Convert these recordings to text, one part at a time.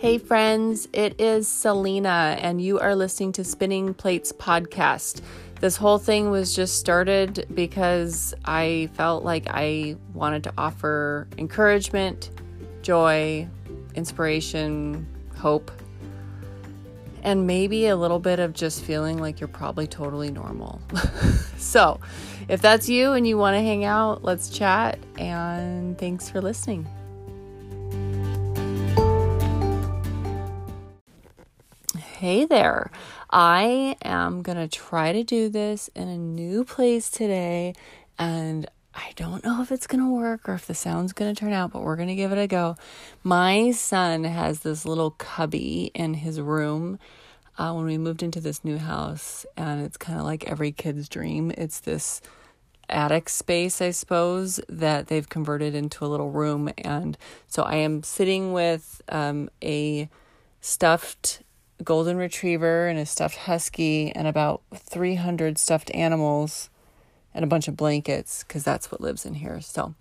Hey, friends, it is Selena, and you are listening to Spinning Plates Podcast. This whole thing was just started because I felt like I wanted to offer encouragement, joy, inspiration, hope, and maybe a little bit of just feeling like you're probably totally normal. so, if that's you and you want to hang out, let's chat, and thanks for listening. Hey there. I am going to try to do this in a new place today, and I don't know if it's going to work or if the sound's going to turn out, but we're going to give it a go. My son has this little cubby in his room uh, when we moved into this new house, and it's kind of like every kid's dream. It's this attic space, I suppose, that they've converted into a little room. And so I am sitting with um, a stuffed golden retriever and a stuffed husky and about 300 stuffed animals and a bunch of blankets because that's what lives in here. So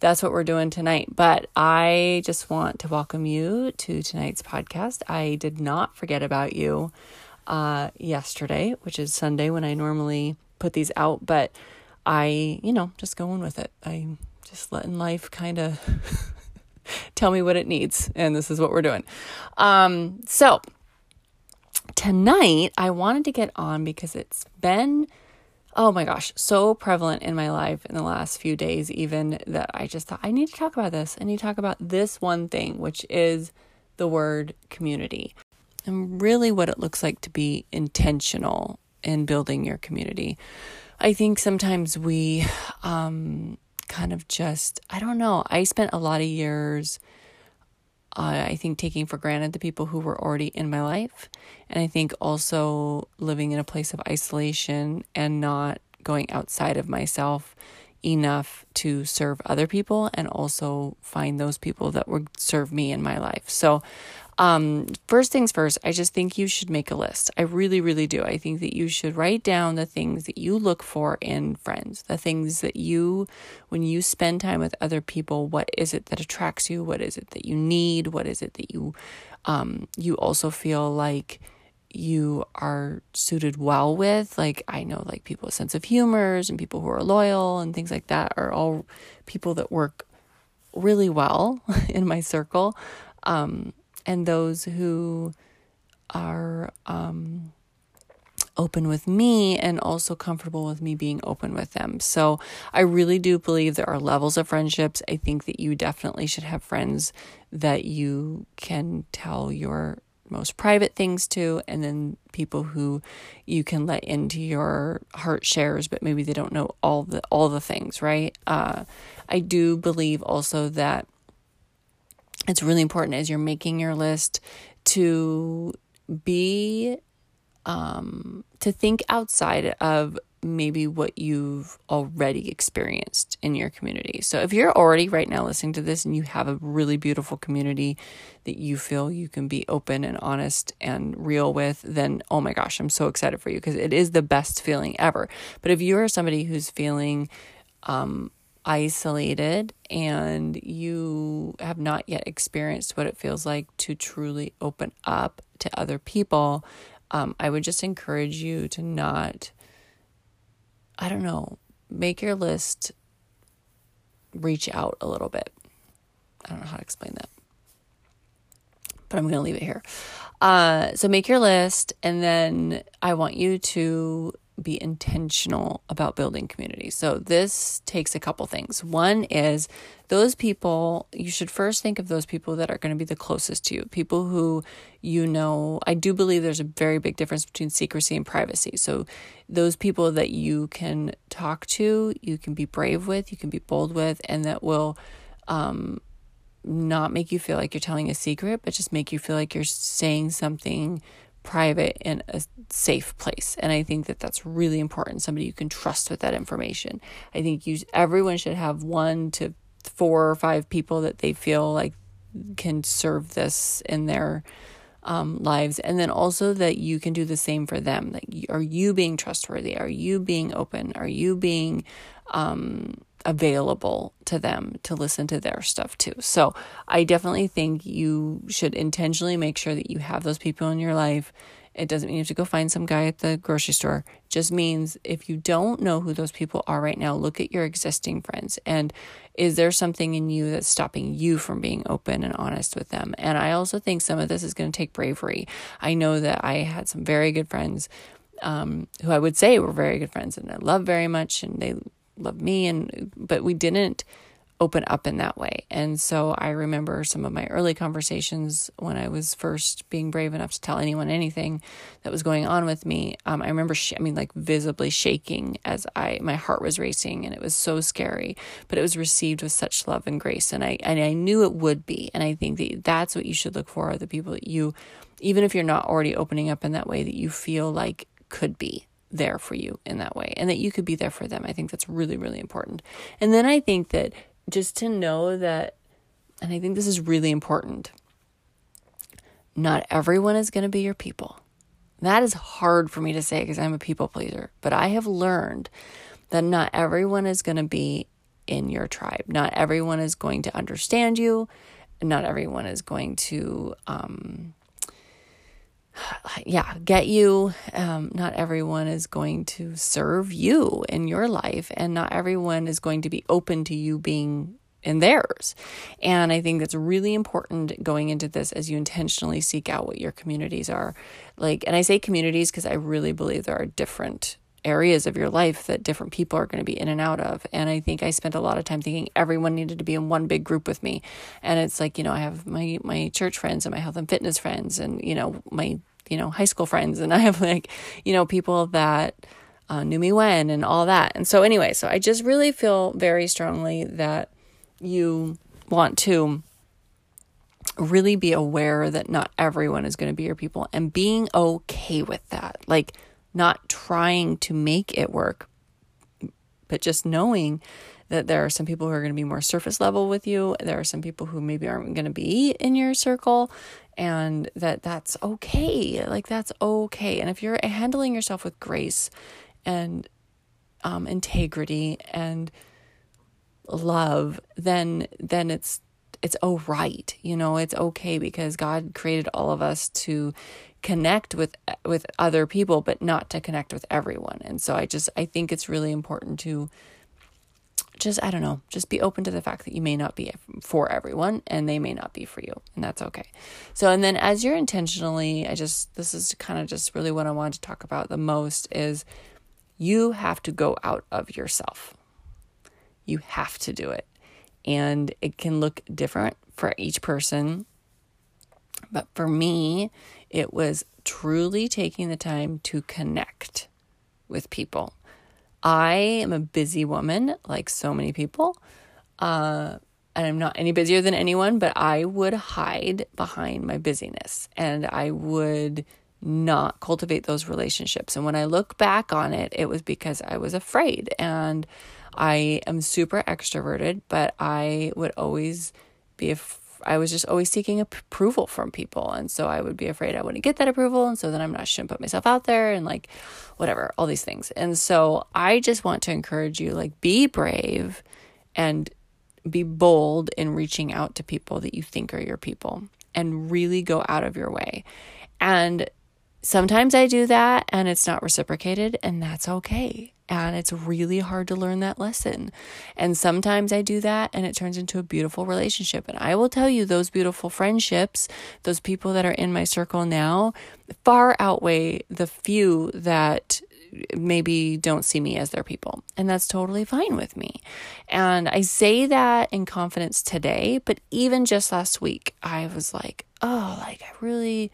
that's what we're doing tonight. But I just want to welcome you to tonight's podcast. I did not forget about you uh, yesterday, which is Sunday when I normally put these out, but I, you know, just going with it. I just letting life kind of tell me what it needs, and this is what we're doing. Um, so tonight I wanted to get on because it's been oh my gosh, so prevalent in my life in the last few days, even that I just thought I need to talk about this. I need to talk about this one thing, which is the word community and really what it looks like to be intentional in building your community. I think sometimes we um, kind of just, I don't know, I spent a lot of years uh, I think taking for granted the people who were already in my life. And I think also living in a place of isolation and not going outside of myself enough to serve other people and also find those people that would serve me in my life. So um, first things first, I just think you should make a list. I really, really do. I think that you should write down the things that you look for in friends, the things that you, when you spend time with other people, what is it that attracts you? What is it that you need? What is it that you, um, you also feel like you are suited well with. Like I know like people with sense of humors and people who are loyal and things like that are all people that work really well in my circle. Um, and those who are um, open with me and also comfortable with me being open with them. So I really do believe there are levels of friendships. I think that you definitely should have friends that you can tell your most private things to, and then people who you can let into your heart shares, but maybe they don't know all the all the things, right? Uh, I do believe also that it's really important as you're making your list to be um, to think outside of maybe what you've already experienced in your community. So if you're already right now listening to this and you have a really beautiful community that you feel you can be open and honest and real with, then oh my gosh, I'm so excited for you because it is the best feeling ever. But if you are somebody who's feeling um, isolated and you have not yet experienced what it feels like to truly open up to other people, um, I would just encourage you to not, I don't know, make your list reach out a little bit. I don't know how to explain that, but I'm going to leave it here. Uh, so make your list, and then I want you to be intentional about building community. So this takes a couple things. One is those people, you should first think of those people that are going to be the closest to you, people who you know. I do believe there's a very big difference between secrecy and privacy. So those people that you can talk to, you can be brave with, you can be bold with, and that will um, not make you feel like you're telling a secret, but just make you feel like you're saying something private in a safe place. And i think that that's really important somebody you can trust with that information. I think you everyone should have one to four or five people that they feel like can serve this in their um, lives. And then also that you can do the same for them. Like are you being trustworthy? Are you being open? Are you being um, available to them to listen to their stuff too. So I definitely think you should intentionally make sure that you have those people in your life. It doesn't mean you have to go find some guy at the grocery store. It just means if you don't know who those people are right now, look at your existing friends and is there something in you that's stopping you from being open and honest with them? And I also think some of this is going to take bravery. I know that I had some very good friends um, who I would say were very good friends and I love very much and they loved me and but we didn't open up in that way. And so I remember some of my early conversations when I was first being brave enough to tell anyone anything that was going on with me. Um, I remember, sh- I mean, like visibly shaking as I my heart was racing, and it was so scary. But it was received with such love and grace, and I and I knew it would be. And I think that that's what you should look for: are the people that you, even if you're not already opening up in that way, that you feel like could be there for you in that way and that you could be there for them. I think that's really, really important. And then I think that just to know that, and I think this is really important, not everyone is going to be your people. That is hard for me to say because I'm a people pleaser, but I have learned that not everyone is going to be in your tribe. Not everyone is going to understand you. Not everyone is going to um, yeah, get you. Um, not everyone is going to serve you in your life, and not everyone is going to be open to you being in theirs. And I think that's really important going into this as you intentionally seek out what your communities are. Like, and I say communities because I really believe there are different areas of your life that different people are going to be in and out of. And I think I spent a lot of time thinking everyone needed to be in one big group with me. And it's like, you know, I have my my church friends and my health and fitness friends and, you know, my, you know, high school friends and I have like, you know, people that uh, knew me when and all that. And so anyway, so I just really feel very strongly that you want to really be aware that not everyone is going to be your people and being okay with that. Like not trying to make it work, but just knowing that there are some people who are going to be more surface level with you. There are some people who maybe aren't going to be in your circle, and that that's okay. Like, that's okay. And if you're handling yourself with grace and um, integrity and love, then then it's it's all right. you know it's okay because god created all of us to connect with with other people but not to connect with everyone. And so i just i think it's really important to just i don't know just be open to the fact that you may not be for everyone and they may not be for you and that's okay. So and then as you're intentionally i just this is kind of just really what i wanted to talk about the most is you have to go out of yourself. You have to do it and it can look different for each person but for me it was truly taking the time to connect with people. I am a busy woman, like so many people. Uh, and I'm not any busier than anyone, but I would hide behind my busyness and I would not cultivate those relationships. And when I look back on it, it was because I was afraid. And I am super extroverted, but I would always be afraid I was just always seeking approval from people. And so I would be afraid I wouldn't get that approval. And so then I'm not, shouldn't put myself out there and like whatever, all these things. And so I just want to encourage you, like, be brave and be bold in reaching out to people that you think are your people and really go out of your way. And sometimes I do that and it's not reciprocated, and that's okay. And it's really hard to learn that lesson. And sometimes I do that and it turns into a beautiful relationship. And I will tell you, those beautiful friendships, those people that are in my circle now, far outweigh the few that maybe don't see me as their people. And that's totally fine with me. And I say that in confidence today, but even just last week, I was like, oh, like I really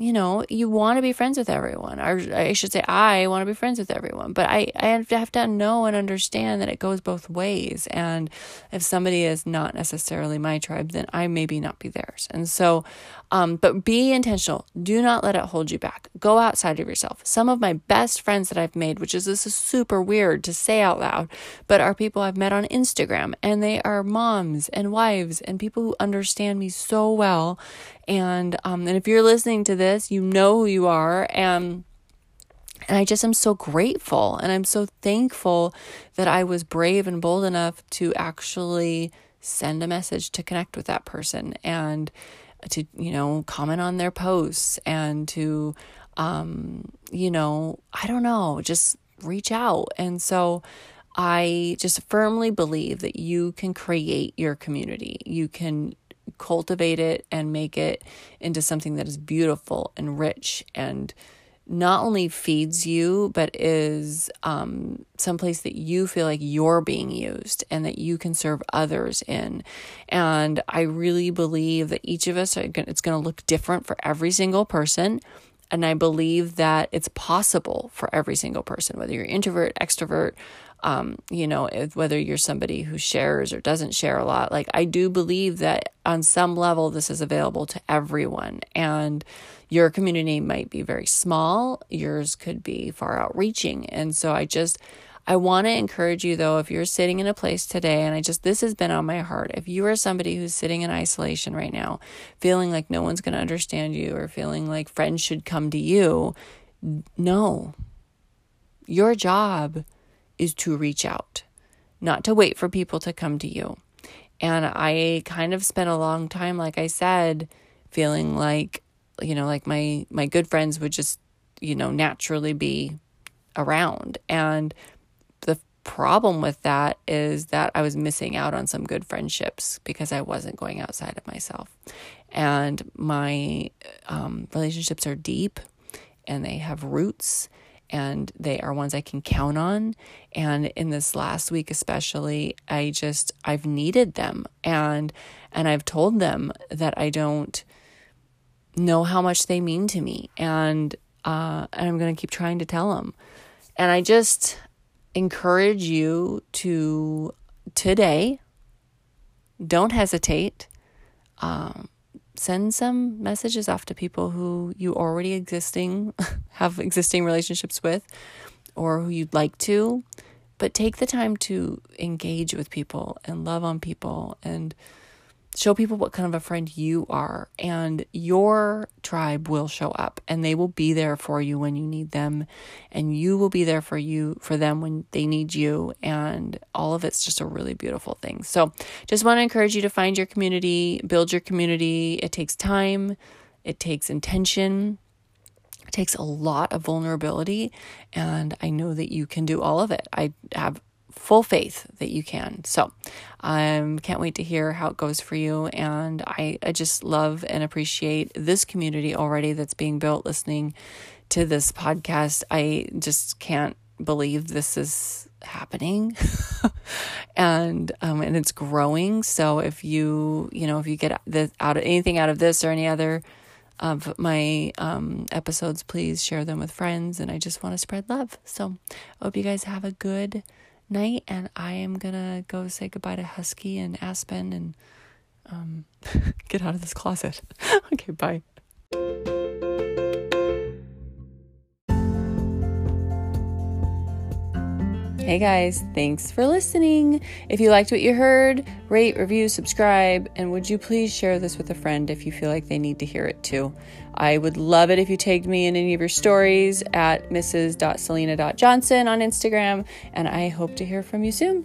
you know, you want to be friends with everyone. Or I should say, I want to be friends with everyone. But I, I have to know and understand that it goes both ways. And if somebody is not necessarily my tribe, then I maybe not be theirs. And so, um, but be intentional. Do not let it hold you back. Go outside of yourself. Some of my best friends that I've made, which is this is super weird to say out loud, but are people I've met on Instagram, and they are moms and wives and people who understand me so well and um, and if you're listening to this, you know who you are, and And I just am so grateful and I'm so thankful that I was brave and bold enough to actually send a message to connect with that person and to, you know, comment on their posts and to, um, you know, I don't know, just reach out. And so I just firmly believe that you can create your community. You can cultivate it and make it into something that is beautiful and rich and not only feeds you, but is um, someplace that you feel like you're being used and that you can serve others in. And I really believe that each of us, are gonna, it's going to look different for every single person. And I believe that it's possible for every single person, whether you're introvert, extrovert, um, you know, whether you're somebody who shares or doesn't share a lot. Like, I do believe that on some level, this is available to everyone. And your community might be very small, yours could be far outreaching. And so I just, I want to encourage you though, if you're sitting in a place today, and I just, this has been on my heart. If you are somebody who's sitting in isolation right now, feeling like no one's going to understand you or feeling like friends should come to you, no. Your job is to reach out, not to wait for people to come to you. And I kind of spent a long time, like I said, feeling like, you know, like my my good friends would just, you know, naturally be around. And the problem with that is that I was missing out on some good friendships because I wasn't going outside of myself. And my um, relationships are deep and they have roots and they are ones I can count on. And in this last week, especially, I just, I've needed them and, and I've told them that I don't know how much they mean to me. And, uh, and I'm going to keep trying to tell them. And I just encourage you to today, don't hesitate. Um, send some messages off to people who you already existing have existing relationships with or who you'd like to but take the time to engage with people and love on people and show people what kind of a friend you are and your tribe will show up and they will be there for you when you need them and you will be there for you for them when they need you and all of it's just a really beautiful thing. So just want to encourage you to find your community build your community. It takes time. It takes intention. It takes a lot of vulnerability and i know that you can do all of it. I have full faith that you can. So, um, can't wait to hear how it goes for you. And I, I just love and appreciate this community already that's being built listening to this podcast. I just can't believe this is happening and um and it's growing so if you you know if you get the, out of anything out of this or any other of my um episodes please share them with friends and i just want to spread love so i hope you guys have a good night, and I am gonna go say goodbye to Husky and Aspen and um, get out of this closet. okay, bye. Hey guys, thanks for listening. If you liked what you heard, rate, review, subscribe, and would you please share this with a friend if you feel like they need to hear it too? I would love it if you tagged me in any of your stories at mrs.selena.johnson on Instagram, and I hope to hear from you soon.